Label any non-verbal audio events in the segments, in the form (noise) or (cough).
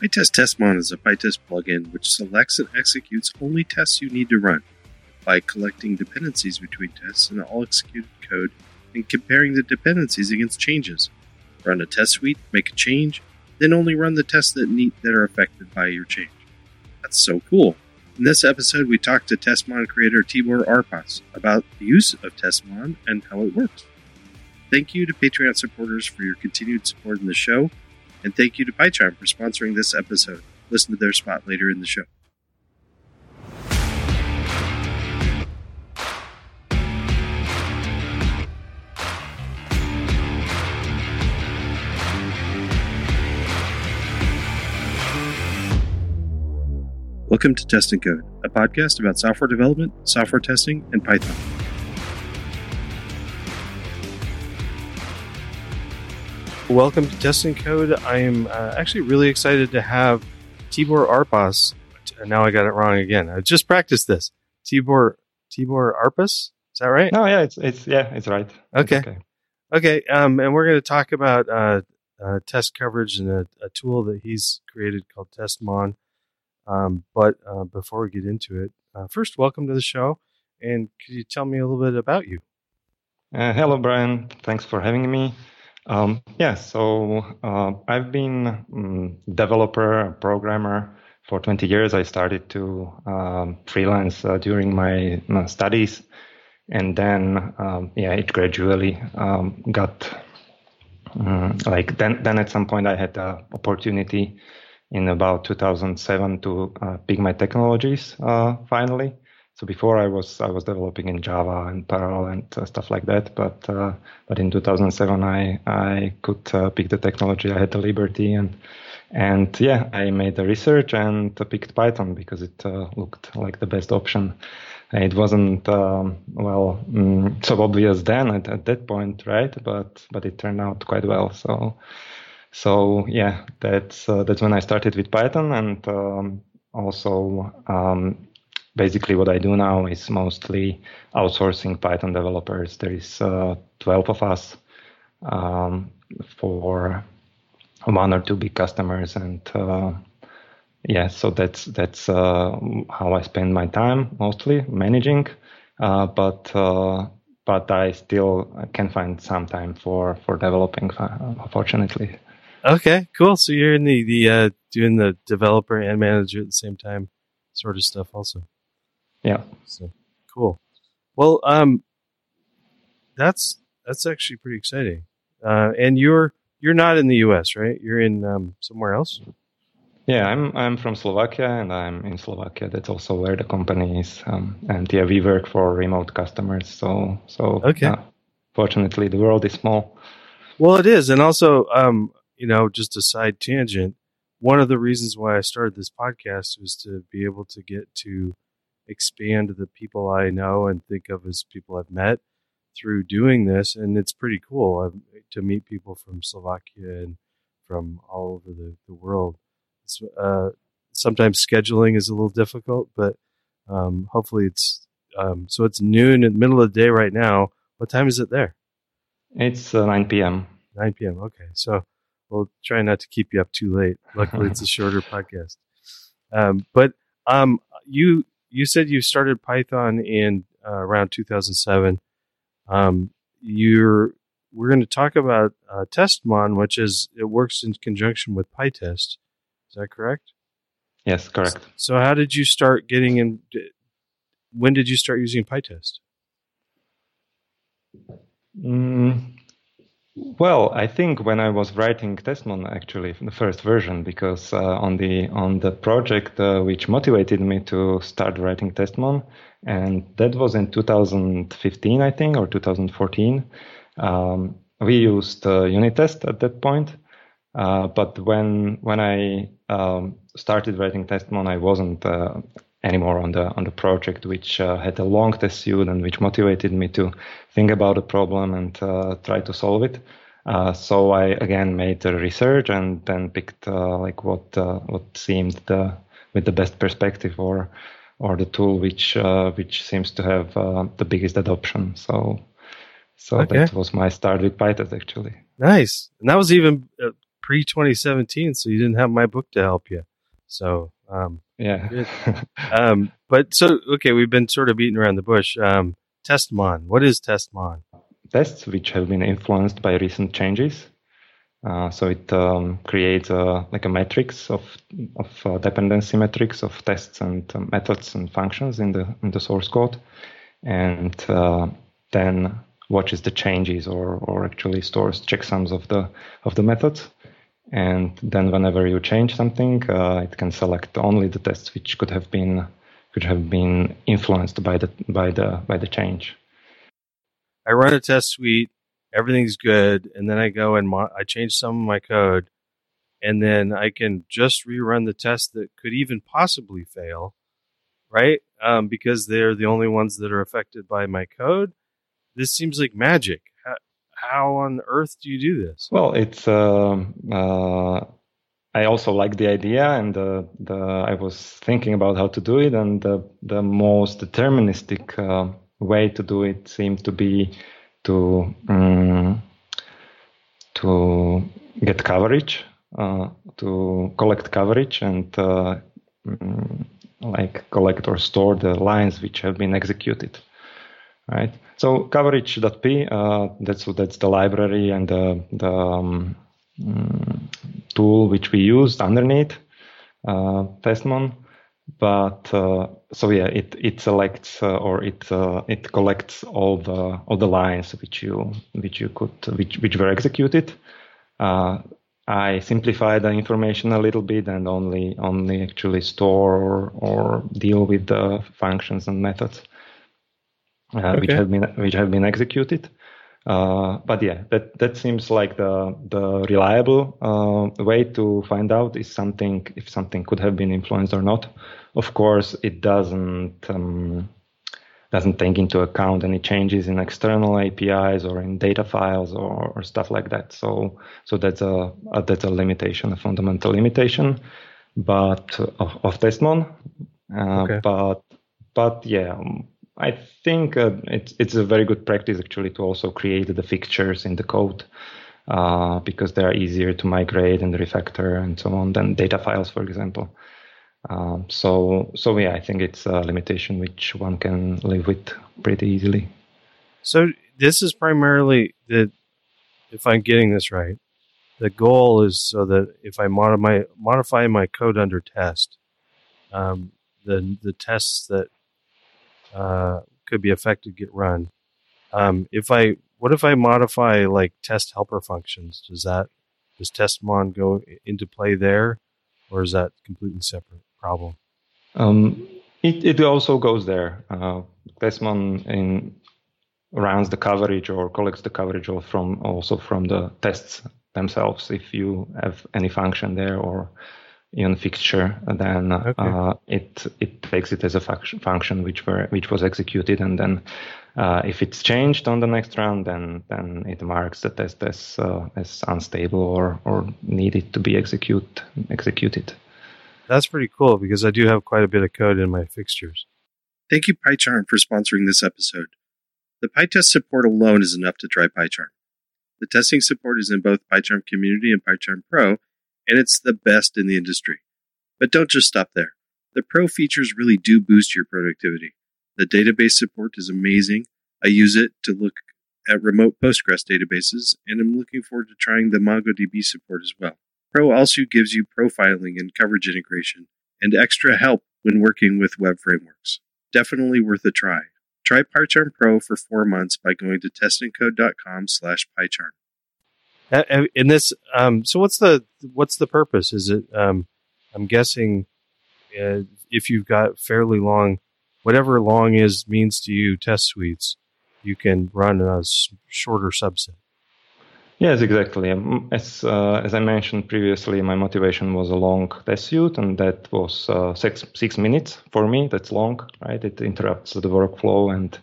PyTest TestMon is a PyTest plugin which selects and executes only tests you need to run by collecting dependencies between tests and all executed code and comparing the dependencies against changes. Run a test suite, make a change, then only run the tests that need that are affected by your change. That's so cool. In this episode, we talked to TestMon creator Tibor Arpas about the use of TestMon and how it works. Thank you to Patreon supporters for your continued support in the show, and thank you to PyCharm for sponsoring this episode. Listen to their spot later in the show. Welcome to Test and Code, a podcast about software development, software testing, and Python. Welcome to Test and Code. I am uh, actually really excited to have Tibor Arpas. Now I got it wrong again. I just practiced this. Tibor Tibor Arpas. Is that right? No, yeah, it's it's yeah, it's right. Okay. It's okay. Okay. Um, and we're going to talk about uh, uh, test coverage and a, a, tool that he's created called TestMon. Um, but uh, before we get into it, uh, first, welcome to the show. And could you tell me a little bit about you? Uh, hello, Brian. Thanks for having me. Um, yeah, so uh, I've been um, developer, programmer for 20 years. I started to um, freelance uh, during my, my, studies, and then um, yeah, it gradually um, got mm, like then. Then at some point, I had the opportunity in about 2007 to uh, pick my technologies uh, finally. So before I was I was developing in Java and Perl and uh, stuff like that, but uh, but in 2007 I I could uh, pick the technology. I had the liberty and and yeah, I made the research and picked Python because it uh, looked like the best option. It wasn't um, well mm, so obvious then at, at that point, right? But but it turned out quite well. So so yeah, that's uh, that's when I started with Python, and um, also um, basically what I do now is mostly outsourcing Python developers. There is uh, 12 of us um, for one or two big customers, and uh, yeah, so that's that's uh, how I spend my time mostly managing, uh, but uh, but I still can find some time for for developing, fortunately. Okay, cool. So you're in the the uh, doing the developer and manager at the same time, sort of stuff, also. Yeah. So cool. Well, um, that's that's actually pretty exciting. Uh, and you're you're not in the U.S., right? You're in um, somewhere else. Yeah, I'm I'm from Slovakia, and I'm in Slovakia. That's also where the company is. Um, and yeah, we work for remote customers. So so okay. Uh, fortunately, the world is small. Well, it is, and also um, you know, just a side tangent, one of the reasons why I started this podcast was to be able to get to expand the people I know and think of as people I've met through doing this. And it's pretty cool I've, to meet people from Slovakia and from all over the, the world. Uh, sometimes scheduling is a little difficult, but um, hopefully it's um, so it's noon in the middle of the day right now. What time is it there? It's uh, 9 p.m. 9 p.m. Okay. So we'll try not to keep you up too late. Luckily, it's a shorter (laughs) podcast. Um, but um, you you said you started Python in uh, around 2007. Um, you're we're going to talk about uh, TestMon, which is it works in conjunction with PyTest. Is that correct? Yes, correct. So, how did you start getting in? When did you start using PyTest? Mm, well, I think when I was writing TestMon, actually, the first version, because uh, on the on the project uh, which motivated me to start writing TestMon, and that was in 2015, I think, or 2014. Um, we used uh, unit test at that point, uh, but when when I um, started writing TestMon, I wasn't uh, anymore on the on the project, which uh, had a long test suite and which motivated me to think about a problem and uh, try to solve it. Uh, so I again made the research and then picked uh, like what uh, what seemed the with the best perspective or or the tool which uh, which seems to have the biggest adoption. So so okay. that was my start with PyTest actually. Nice, and that was even pre 2017, so you didn't have my book to help you. So um, yeah. (laughs) um, but so okay, we've been sort of beating around the bush. Um, Testmon, what is Testmon? Tests which have been influenced by recent changes. Uh, so it um, creates a, like a matrix of of uh, dependency metrics of tests and uh, methods and functions in the in the source code, and uh, then watches the changes or or actually stores checksums of the of the methods. And then whenever you change something, uh, it can select only the tests which could have been could have been influenced by the by the by the change. I run a test suite everything's good, and then I go and mo- I change some of my code, and then I can just rerun the test that could even possibly fail, right? Um, because they're the only ones that are affected by my code. This seems like magic. How, on earth do you do this? Well, it's. Uh, uh, I also like the idea, and the, the I was thinking about how to do it, and the the most deterministic uh, way to do it seemed to be to um, to get coverage, uh, to collect coverage, and uh, um, like collect or store the lines which have been executed. Right. So coverage.p uh, that's that's the library and the the um, mm, tool which we used underneath uh, Testmon but uh, so yeah, it it selects uh, or it uh, it collects all the all the lines which you which you could which which were executed. Uh, I simplify the information a little bit and only only actually store or, or deal with the functions and methods okay. which have been which have been executed. Uh, but yeah, that that seems like the the reliable uh, way to find out is something if something could have been influenced or not. Of course, it doesn't um, doesn't take into account any changes in external APIs or in data files or, or stuff like that. So so that's a, a, that's a limitation, a fundamental limitation, but of, of Testmon. Uh, okay. But but yeah. I think uh, it's it's a very good practice actually to also create the fixtures in the code uh, because they are easier to migrate and refactor and so on than data files, for example. Um, so so yeah, I think it's a limitation which one can live with pretty easily. So this is primarily the, if I'm getting this right, the goal is so that if I modify modify my code under test, um, the the tests that uh, could be affected get run. Um, if I what if I modify like test helper functions? Does that does testmon go into play there, or is that completely separate problem? Um, it it also goes there. Uh, testmon in runs the coverage or collects the coverage or from also from the tests themselves. If you have any function there or in fixture, then okay. uh, it it takes it as a function, function which were which was executed, and then uh, if it's changed on the next round, then then it marks the test as uh, as unstable or or needed to be execute executed. That's pretty cool because I do have quite a bit of code in my fixtures. Thank you, PyCharm, for sponsoring this episode. The PyTest support alone is enough to try PyCharm. The testing support is in both PyCharm Community and PyCharm Pro, and it's the best in the industry. But don't just stop there. The Pro features really do boost your productivity. The database support is amazing. I use it to look at remote Postgres databases, and I'm looking forward to trying the MongoDB support as well. Pro also gives you profiling and coverage integration, and extra help when working with web frameworks. Definitely worth a try. Try PyCharm Pro for four months by going to testandcode.com slash PyCharm. In this, um, so what's the what's the purpose? Is it? Um, I'm guessing uh, if you've got fairly long, whatever long is means to you, test suites, you can run a shorter subset. Yes, exactly. Um, as uh, as I mentioned previously, my motivation was a long test suite, and that was uh, six six minutes for me. That's long, right? It interrupts the workflow, and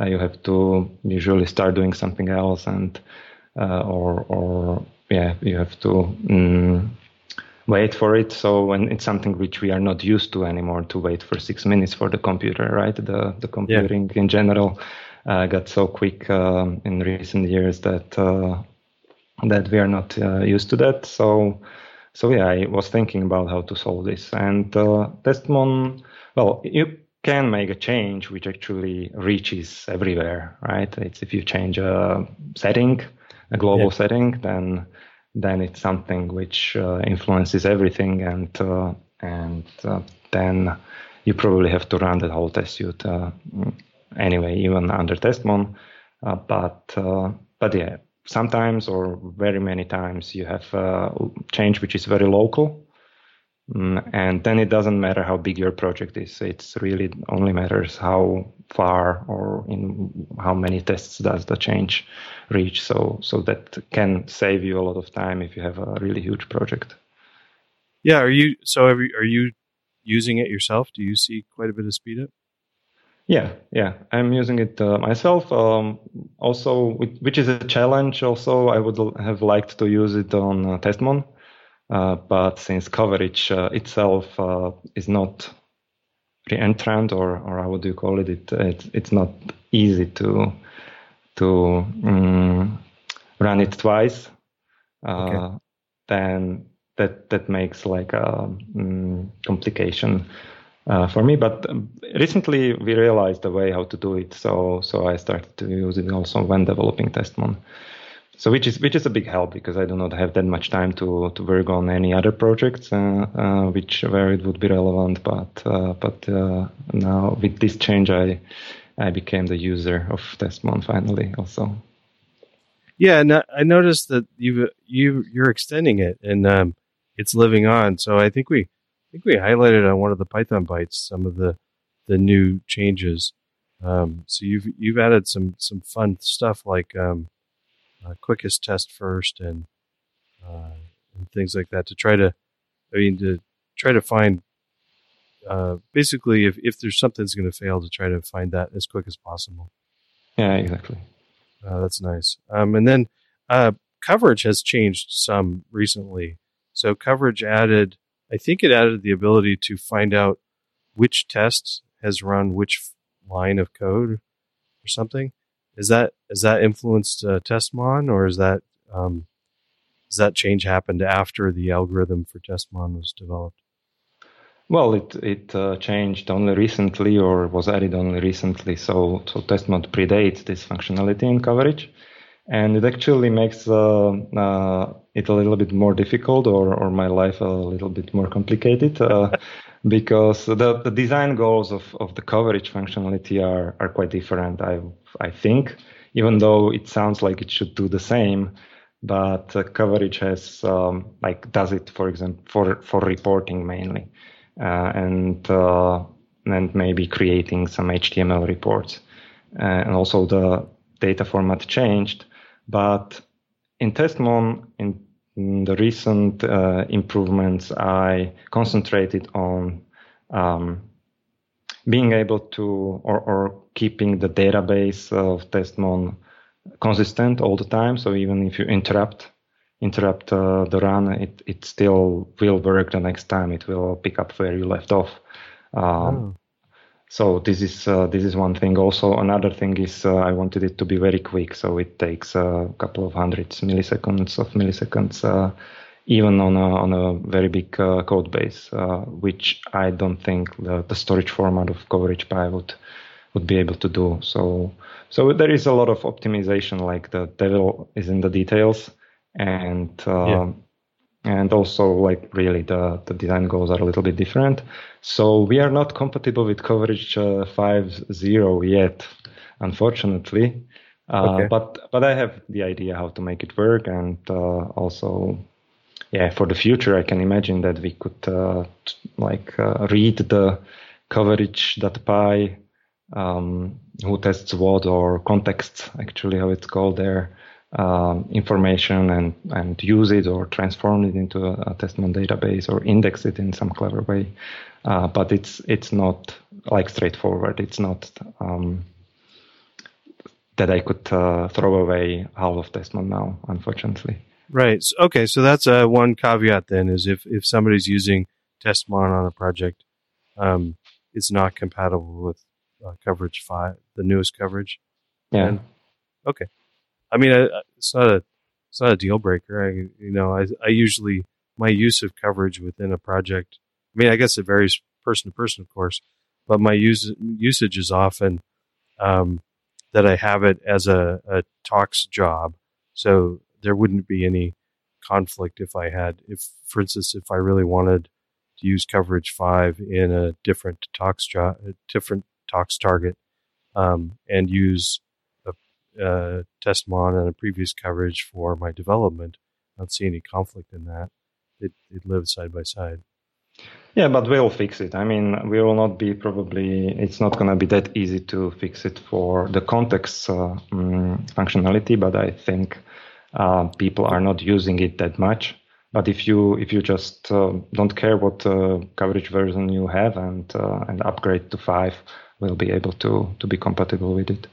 uh, you have to usually start doing something else, and uh, or or yeah, you have to mm, wait for it. So when it's something which we are not used to anymore, to wait for six minutes for the computer, right? The the computing yeah. in general uh, got so quick um, in recent years that uh, that we are not uh, used to that. So, so yeah, I was thinking about how to solve this. And uh, Testmon, well, you can make a change which actually reaches everywhere, right? It's if you change a setting, a global yeah. setting, then then it's something which uh, influences everything, and uh, and uh, then you probably have to run that whole test suite uh, anyway, even under Testmon. Uh, but uh, but yeah, sometimes or very many times you have a change which is very local. Mm, and then it doesn't matter how big your project is. It's really only matters how far or in how many tests does the change reach. So so that can save you a lot of time if you have a really huge project. Yeah. Are you so? Are you, are you using it yourself? Do you see quite a bit of speed up? Yeah, yeah, I'm using it uh, myself. Um, also, which is a challenge. Also, I would have liked to use it on uh, Testmon, but since coverage uh, itself uh, is not re-entrant, or or how would you call it? it, it it's not easy to to um, run it twice. Uh, okay. Then that that makes like a um, complication uh, for me. But um, recently we realized a way how to do it, so so I started to use it also when developing Testmon. So which is which is a big help because I do not have that much time to to work on any other projects uh, uh, which where it would be relevant. But uh, but uh, now with this change, I I became the user of Testmon finally also. Yeah, and I noticed that you you you're extending it and um, it's living on. So I think we I think we highlighted on one of the Python bytes some of the the new changes. Um, so you've you've added some some fun stuff like um, uh, quickest test first and uh, and things like that to try to I mean to try to find uh, basically if if there's something that's going to fail to try to find that as quick as possible. Yeah, exactly. Uh, that's nice. Um, and then uh, coverage has changed some recently. So coverage added I think it added the ability to find out which test has run which line of code or something. Is that is that influenced uh, Testmon, or is that um, does that change happened after the algorithm for Testmon was developed? Well, it it uh, changed only recently, or was added only recently. So so Testmon predates this functionality in coverage and it actually makes uh, uh, it a little bit more difficult or, or my life a little bit more complicated uh, because the, the design goals of, of the coverage functionality are, are quite different I, I think. Even though it sounds like it should do the same but coverage has um, like does it for example for, for reporting mainly uh, and uh, and maybe creating some HTML reports. Uh, and also the data format changed but in Testmon, in, the recent uh, improvements, I concentrated on um, being able to or, or keeping the database of Testmon consistent all the time. So even if you interrupt interrupt uh, the run, it, it still will work the next time. It will pick up where you left off. Um, oh. So this is uh, this is one thing. Also, another thing is uh, I wanted it to be very quick, so it takes a couple of hundreds milliseconds of milliseconds, uh, even on a on a very big uh, code base, uh, which I don't think the, the storage format of Coverage Py would would be able to do. So so there is a lot of optimization. Like the devil is in the details, and yeah. And also like really the, the design goals are a little bit different. So we are not compatible with coverage uh, 5.0 yet, unfortunately. Uh, okay. But but I have the idea how to make it work, and uh, also, yeah, for the future, I can imagine that we could uh, t- like uh, read the Coverage coverage.py um, who tests what or context actually how it's called there um, information and, and use it or transform it into a, a Testmon database or index it in some clever way. Uh, but it's it's not like straightforward. It's not um, that I could uh, throw away half of Testmon now, unfortunately. Right. So, okay. So that's uh, one caveat then is if, if somebody's using Testmon on a project, um, it's not compatible with uh, coverage five, the newest coverage. Yeah. And, okay. I mean, it's not a it's not a deal breaker. I you know I I usually my use of coverage within a project. I mean, I guess it varies person to person, of course, but my use usage is often um, that I have it as a, a tox job, so there wouldn't be any conflict if I had if, for instance, if I really wanted to use coverage five in a different tox job, different tox target, um, and use testmon and a previous coverage for my development. I don't see any conflict in that. It it lives side by side. Yeah, but we'll fix it. I mean, we will not be probably, it's not going to be that easy to fix it for the context uh, um, functionality, but I think uh, people are not using it that much. But if you if you just uh, don't care what uh, coverage version you have and uh, and upgrade to five, we'll be able to to be compatible with it.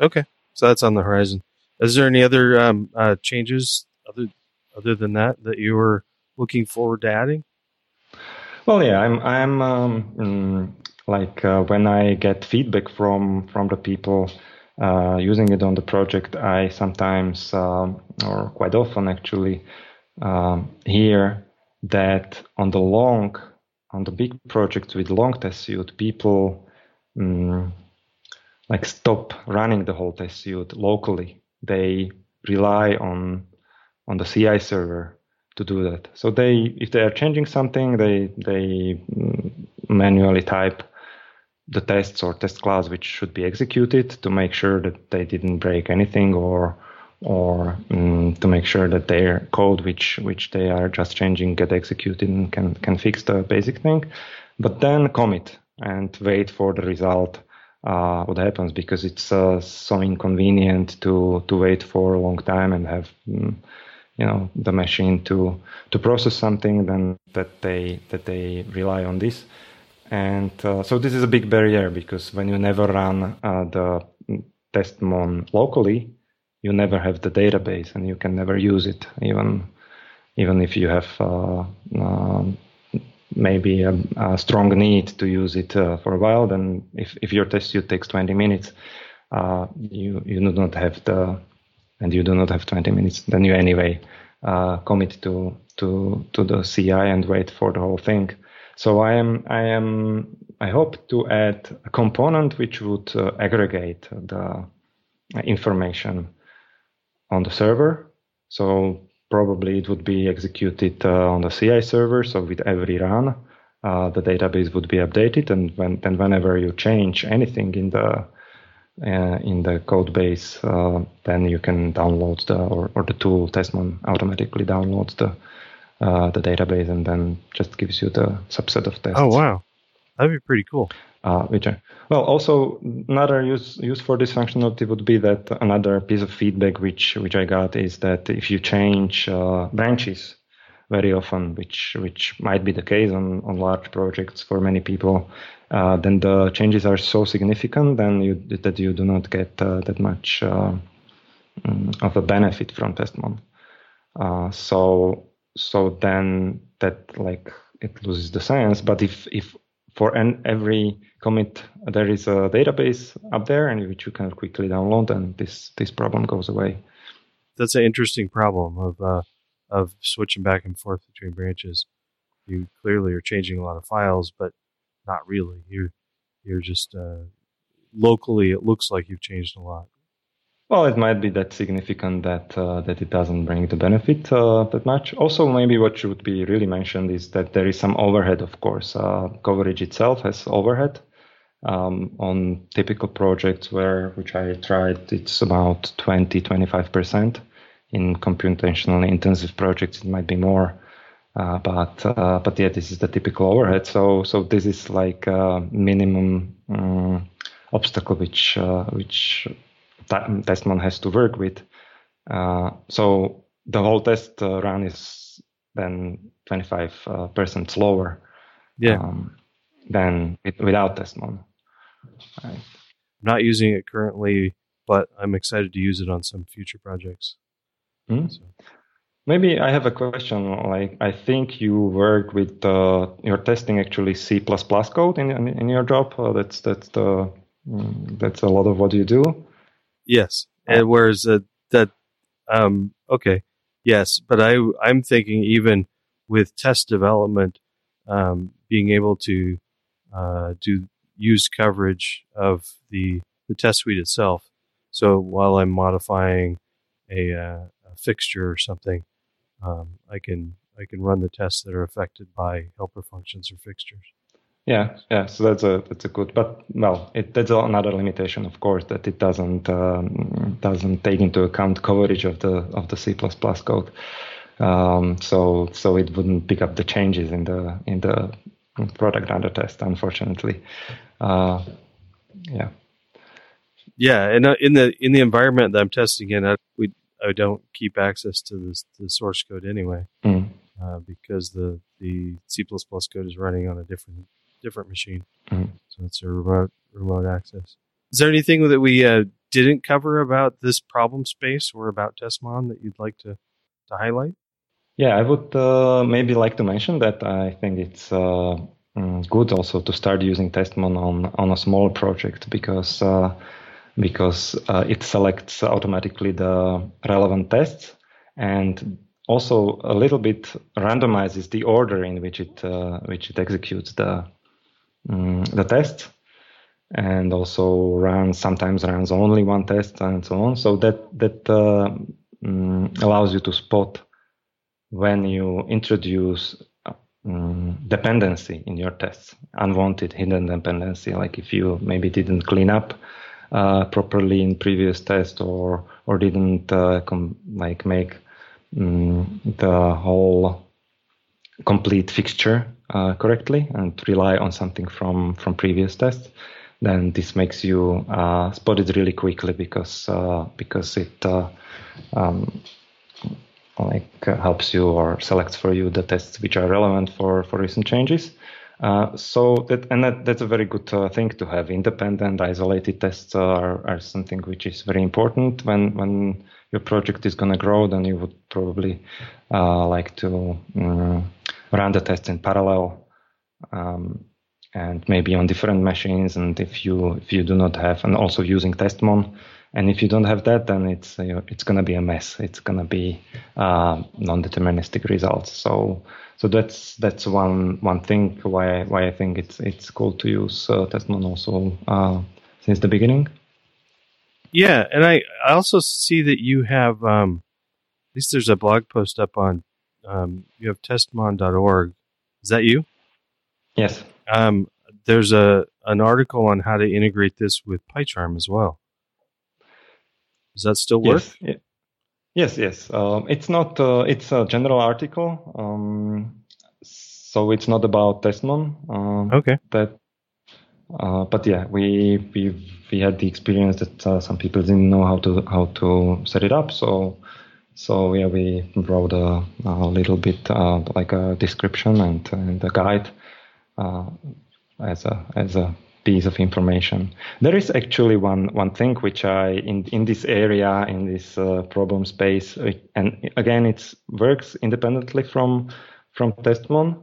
Okay, so that's on the horizon. Is there any other um, uh, changes other other than that that you were looking forward to adding? Well, yeah, I'm I'm um, mm, like uh, when I get feedback from from the people uh, using it on the project, I sometimes um, or quite often actually um, hear that on the long on the big projects with long test suite, people um, like stop running the whole test suite locally. They rely on on the CI server to do that. So they, if they are changing something, they they manually type the tests or test class which should be executed to make sure that they didn't break anything or or um, to make sure that their code which which they are just changing get executed and can can fix the basic thing but then commit and wait for the result uh, what happens because it's uh, so inconvenient to to wait for a long time and have um, you know the machine to to process something then that they that they rely on this. And uh, so this is a big barrier because when you never run uh, the testmon locally you never have the database and you can never use it even even if you have uh, um, maybe a, a, strong need to use it uh, for a while then if, if your test suite takes 20 minutes uh, you you do not have the and you do not have 20 minutes, then you anyway uh, commit to to to the CI and wait for the whole thing. So I am I am I hope to add a component which would uh, aggregate the information on the server. So probably it would be executed uh, on the CI server. So with every run, uh, the database would be updated, and when then whenever you change anything in the uh, in the code base, uh, then you can download the or, or the tool testmon automatically downloads the uh, the database and then just gives you the subset of tests. Oh wow, that'd be pretty cool. Uh, which well, also another use use for this functionality would be that another piece of feedback which which I got is that if you change uh, branches very often, which which might be the case on on large projects for many people, uh, then the changes are so significant then you, that you do not get uh, that much uh, mm, of a benefit from testmon. Uh, so so then that like it loses the science. But if if for an, every commit there is a database up there and which you can quickly download, and this this problem goes away. That's an interesting problem of uh, of switching back and forth between branches. You clearly are changing a lot of files, but not really. You're you're just uh, locally. It looks like you've changed a lot. Well, it might be that significant that uh, that it doesn't bring the benefit uh, that much. Also, maybe what should be really mentioned is that there is some overhead. Of course, uh, coverage itself has overhead. Um, on typical projects where which I tried, it's about 20, 25 percent. In computationally intensive projects, it might be more. Uh, but uh, but yeah, this is the typical overhead. So so this is like a minimum um, obstacle which uh, which testmon has to work with. Uh, so the whole test uh, run is then 25 percent slower. Yeah. Um, than it, without testmon. Right. I'm not using it currently, but I'm excited to use it on some future projects. Mm-hmm. So. Maybe I have a question. Like, I think you work with uh, you're testing actually C++ code in in, in your job. Uh, that's that's the mm, that's a lot of what you do. Yes, and whereas uh, that um, Okay. Yes, but I I'm thinking even with test development, um, being able to uh, do use coverage of the the test suite itself. So while I'm modifying a, uh, a fixture or something, um, I can I can run the tests that are affected by helper functions or fixtures. Yeah, yeah. So that's a that's a good, but well, it that's another limitation, of course, that it doesn't um, doesn't take into account coverage of the of the C++ code. Um, so so it wouldn't pick up the changes in the in the product under test, unfortunately. Uh, yeah. Yeah, and uh, in the in the environment that I'm testing in, I, we I don't keep access to the the source code anyway, mm. uh, because the the C++ code is running on a different different machine. Mhm. So it's a remote remote access. Is there anything that we uh, didn't cover about this problem space or about Testmon that you'd like to to highlight? Yeah, I would uh, maybe like to mention that I think it's uh, mm, good also to start using Testmon on on a small project because uh, because uh, it selects automatically the relevant tests and also a little bit randomizes the order in which it uh, which it executes the mm, the test and also runs sometimes runs only one test and so on. So that that uh, mm, allows you to spot when you introduce um, dependency in your tests, unwanted hidden dependency, like if you maybe didn't clean up uh, properly in previous test or or didn't uh, com- like make um, the whole complete fixture uh, correctly and rely on something from from previous tests, then this makes you uh, spot it really quickly because uh, because it uh, um, like uh, helps you or selects for you the tests which are relevant for for recent changes. Uh, so that and that, that's a very good thing to have. Independent, isolated tests are, are something which is very important when when your project is going to grow. Then you would probably like to um, run the tests in parallel. Um, and maybe on different machines, and if you if you do not have, and also using Testmon, and if you don't have that, then it's uh, it's going to be a mess. It's going to be uh, non-deterministic results. So so that's that's one one thing why why I think it's it's cool to use uh, Testmon also uh, since the beginning. Yeah, and I, I also see that you have um, at least there's a blog post up on um, you have testmon.org. Is that you? Yes. Um, there's a an article on how to integrate this with PyCharm as well. Does that still work? Yes. Yes, yes. Um, it's not. Uh, it's a general article, um, so it's not about Testmon. Um, Okay. That, uh, but yeah, we we we had the experience that uh, some people didn't know how to how to set it up. So so yeah, we wrote a, a little bit uh, like a description and, and a guide uh, as a as a piece of information. There is actually one one thing which I in in this area in this uh, problem space, and again it works independently from from Testmon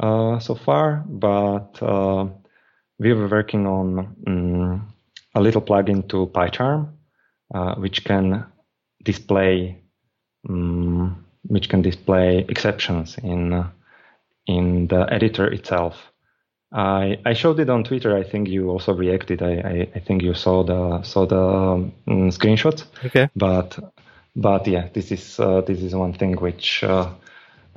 uh, so far, but uh, we were working on um, a little plugin to PyCharm, uh, which can display um, which can display exceptions in uh, in the editor itself. I, I showed it on Twitter. I think you also reacted. I, I, I think you saw the saw the um, screenshots. Okay. But but yeah, this is uh, this is one thing which uh,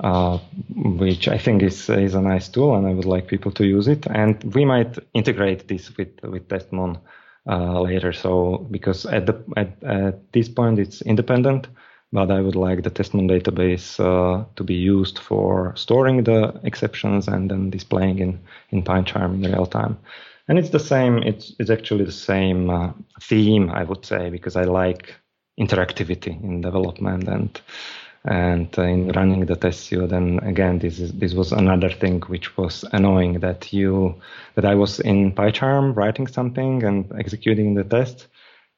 uh, which I think is is a nice tool, and I would like people to use it. And we might integrate this with with Testmon uh, later. So because at the at, at this point it's independent, but I would like the Testmon database uh, to be used for storing the exceptions and then displaying in in PyCharm in real time. And it's the same. It's it's actually the same uh, theme, I would say, because I like interactivity in development and and uh, in running the test suite. And again, this is this was another thing which was annoying that you that I was in PyCharm writing something and executing the test,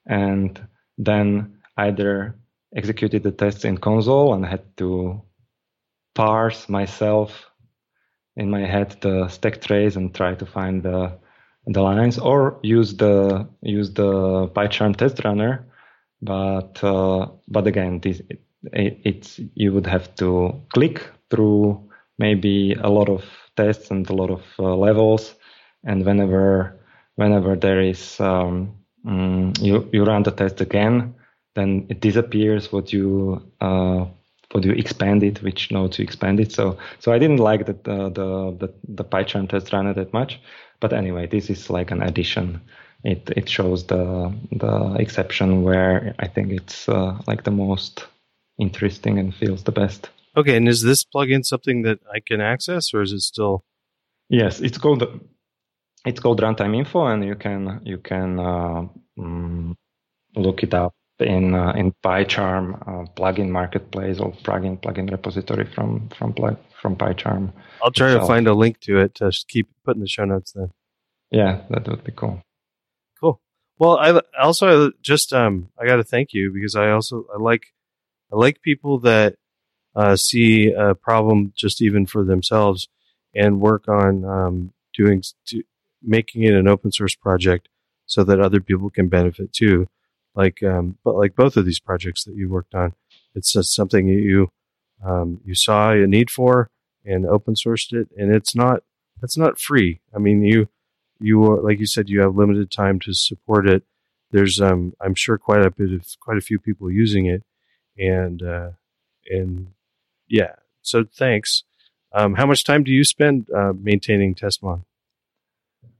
and then either executed the tests in console and had to parse myself in my head the stack trace and try to find the the lines or use the use the PyCharm test runner. But uh, but again this it, it's you would have to click through maybe a lot of tests and a lot of uh, levels, and whenever whenever there is um, mm, you you run the test again, then it disappears what you uh, what you expand it, which nodes you expand it. So so I didn't like that the the the, the PyCharm test runner that much, but anyway, this is like an addition. It it shows the the exception where I think it's uh, like the most interesting and feels the best. Okay, and is this plugin something that I can access, or is it still? Yes, it's called it's called Runtime Info, and you can you can uh, mm, look it up in uh, in PyCharm uh, plugin marketplace or plugin plugin repository from from from PyCharm. I'll try itself. to find a link to it to keep putting the show notes then. Yeah, that would be cool. Cool. Well, I also just um I got to thank you because I also I like I like people that uh, see a problem just even for themselves and work on um, doing to, making it an open source project so that other people can benefit too. Like, um, but like both of these projects that you worked on, it's just something you um, you saw a need for and open sourced it, and it's not it's not free. I mean, you you are, like you said, you have limited time to support it. There's um, I'm sure quite a bit of quite a few people using it, and uh, and yeah. So thanks. Um, how much time do you spend uh, maintaining Testmon?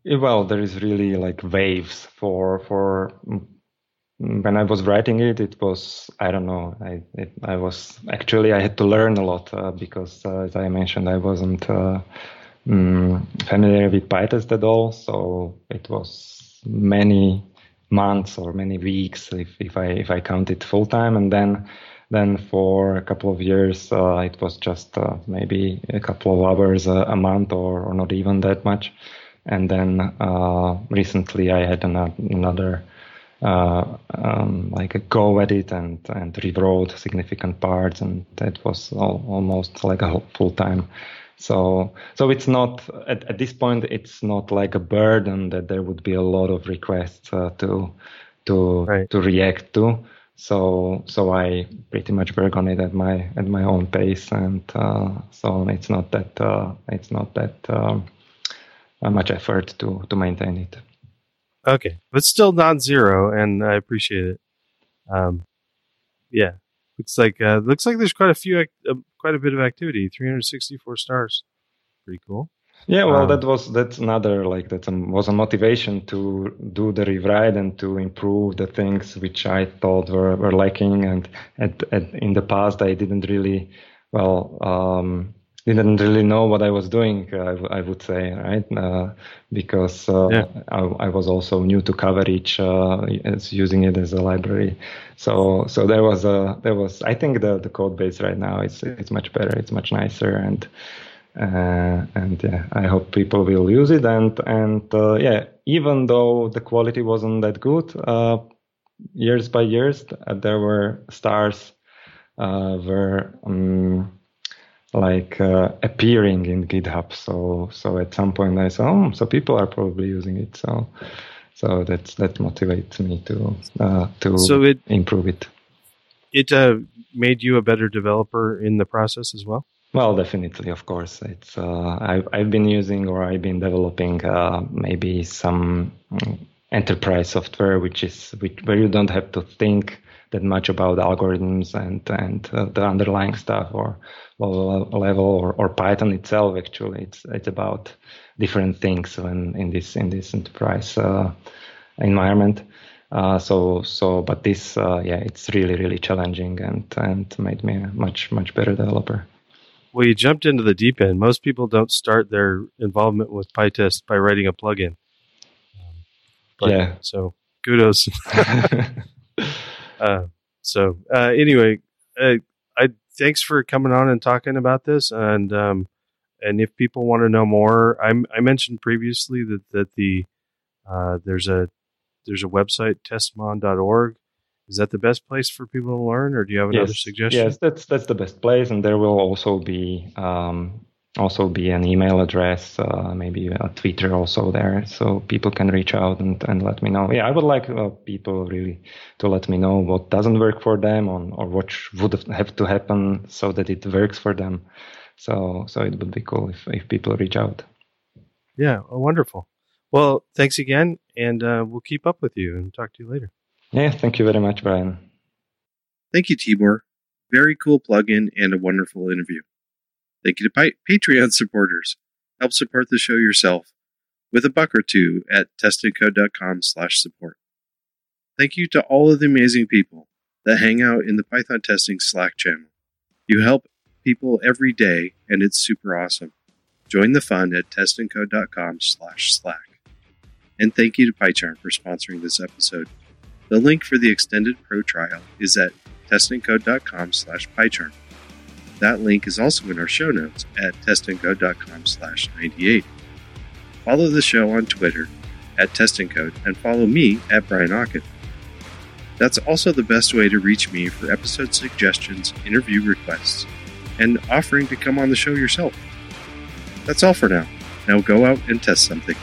Well, there is really like waves for for when I was writing it. It was I don't know. I it, I was actually I had to learn a lot uh, because uh, as I mentioned, I wasn't uh, mm, familiar with PyTest at all. So it was many months or many weeks if if I if I count it full time, and then then for a couple of years, uh, it was just uh, maybe a couple of hours a, a month or, or, not even that much. And then uh, recently I had another, um, like a go at it and, and rewrote significant parts. And that was all, almost like a full time. So, so it's not at, at this point. It's not like a burden that there would be a lot of requests uh, to to right. to react to. So so I pretty much work on it at my at my own pace, and uh, so it's not that uh, it's not that um, much effort to to maintain it. Okay, but still not zero, and I appreciate it. Um, yeah, looks like uh, looks like there's quite a few uh, quite a bit of activity. 364 stars, pretty cool. Yeah, well, um, that was that's another like that was a motivation to do the rewrite and to improve the things which I thought were, were lacking. And at, at, in the past, I didn't really well um, didn't really know what I was doing. I, would say right uh, because uh, yeah. I, I, was also new to coverage, uh, as using it as a library. So so there was a there was I think the the code base right now is it's much better. It's much nicer and uh, and yeah, I hope people will use it. And and uh, yeah, even though the quality wasn't that good, uh, years by years, there were stars were um, like uh, appearing in GitHub. So so at some point I saw, oh, so people are probably using it. So so that's that motivates me to uh, to so it, improve it. It uh, made you a better developer in the process as well. Well, definitely, of course. It's uh, I've I've been using or I've been developing uh, maybe some mm, enterprise software, which is which, where you don't have to think that much about algorithms and and uh, the underlying stuff or level or, or Python itself. Actually, it's it's about different things when in this in this enterprise uh, environment. Uh, so so, but this uh, yeah, it's really really challenging and and made me a much much better developer. Well, you jumped into the deep end. Most people don't start their involvement with PyTest by writing a plugin. Um, but, yeah. So kudos. (laughs) (laughs) uh, so uh, anyway, uh, I thanks for coming on and talking about this. And um, and if people want to know more, I, I mentioned previously that that the uh, there's a there's a website testmon.org is that the best place for people to learn, or do you have another yes, suggestion? Yes, that's that's the best place, and there will also be um, also be an email address, uh, maybe a Twitter also there, so people can reach out and, and let me know. Yeah, I would like uh, people really to let me know what doesn't work for them on, or what would have to happen so that it works for them. So so it would be cool if, if people reach out. Yeah, oh, wonderful. Well, thanks again, and uh, we'll keep up with you and talk to you later. Yeah, thank you very much, Brian. Thank you, Tibor. Very cool plugin and a wonderful interview. Thank you to Patreon supporters. Help support the show yourself with a buck or two at testandcode.com slash support. Thank you to all of the amazing people that hang out in the Python testing Slack channel. You help people every day, and it's super awesome. Join the fun at testandcode.com slash slack. And thank you to PyCharm for sponsoring this episode. The link for the extended pro trial is at testandcode.com slash PyCharm. That link is also in our show notes at testandcode.com slash 98. Follow the show on Twitter at testandcode and follow me at Brian Okken. That's also the best way to reach me for episode suggestions, interview requests, and offering to come on the show yourself. That's all for now. Now go out and test something.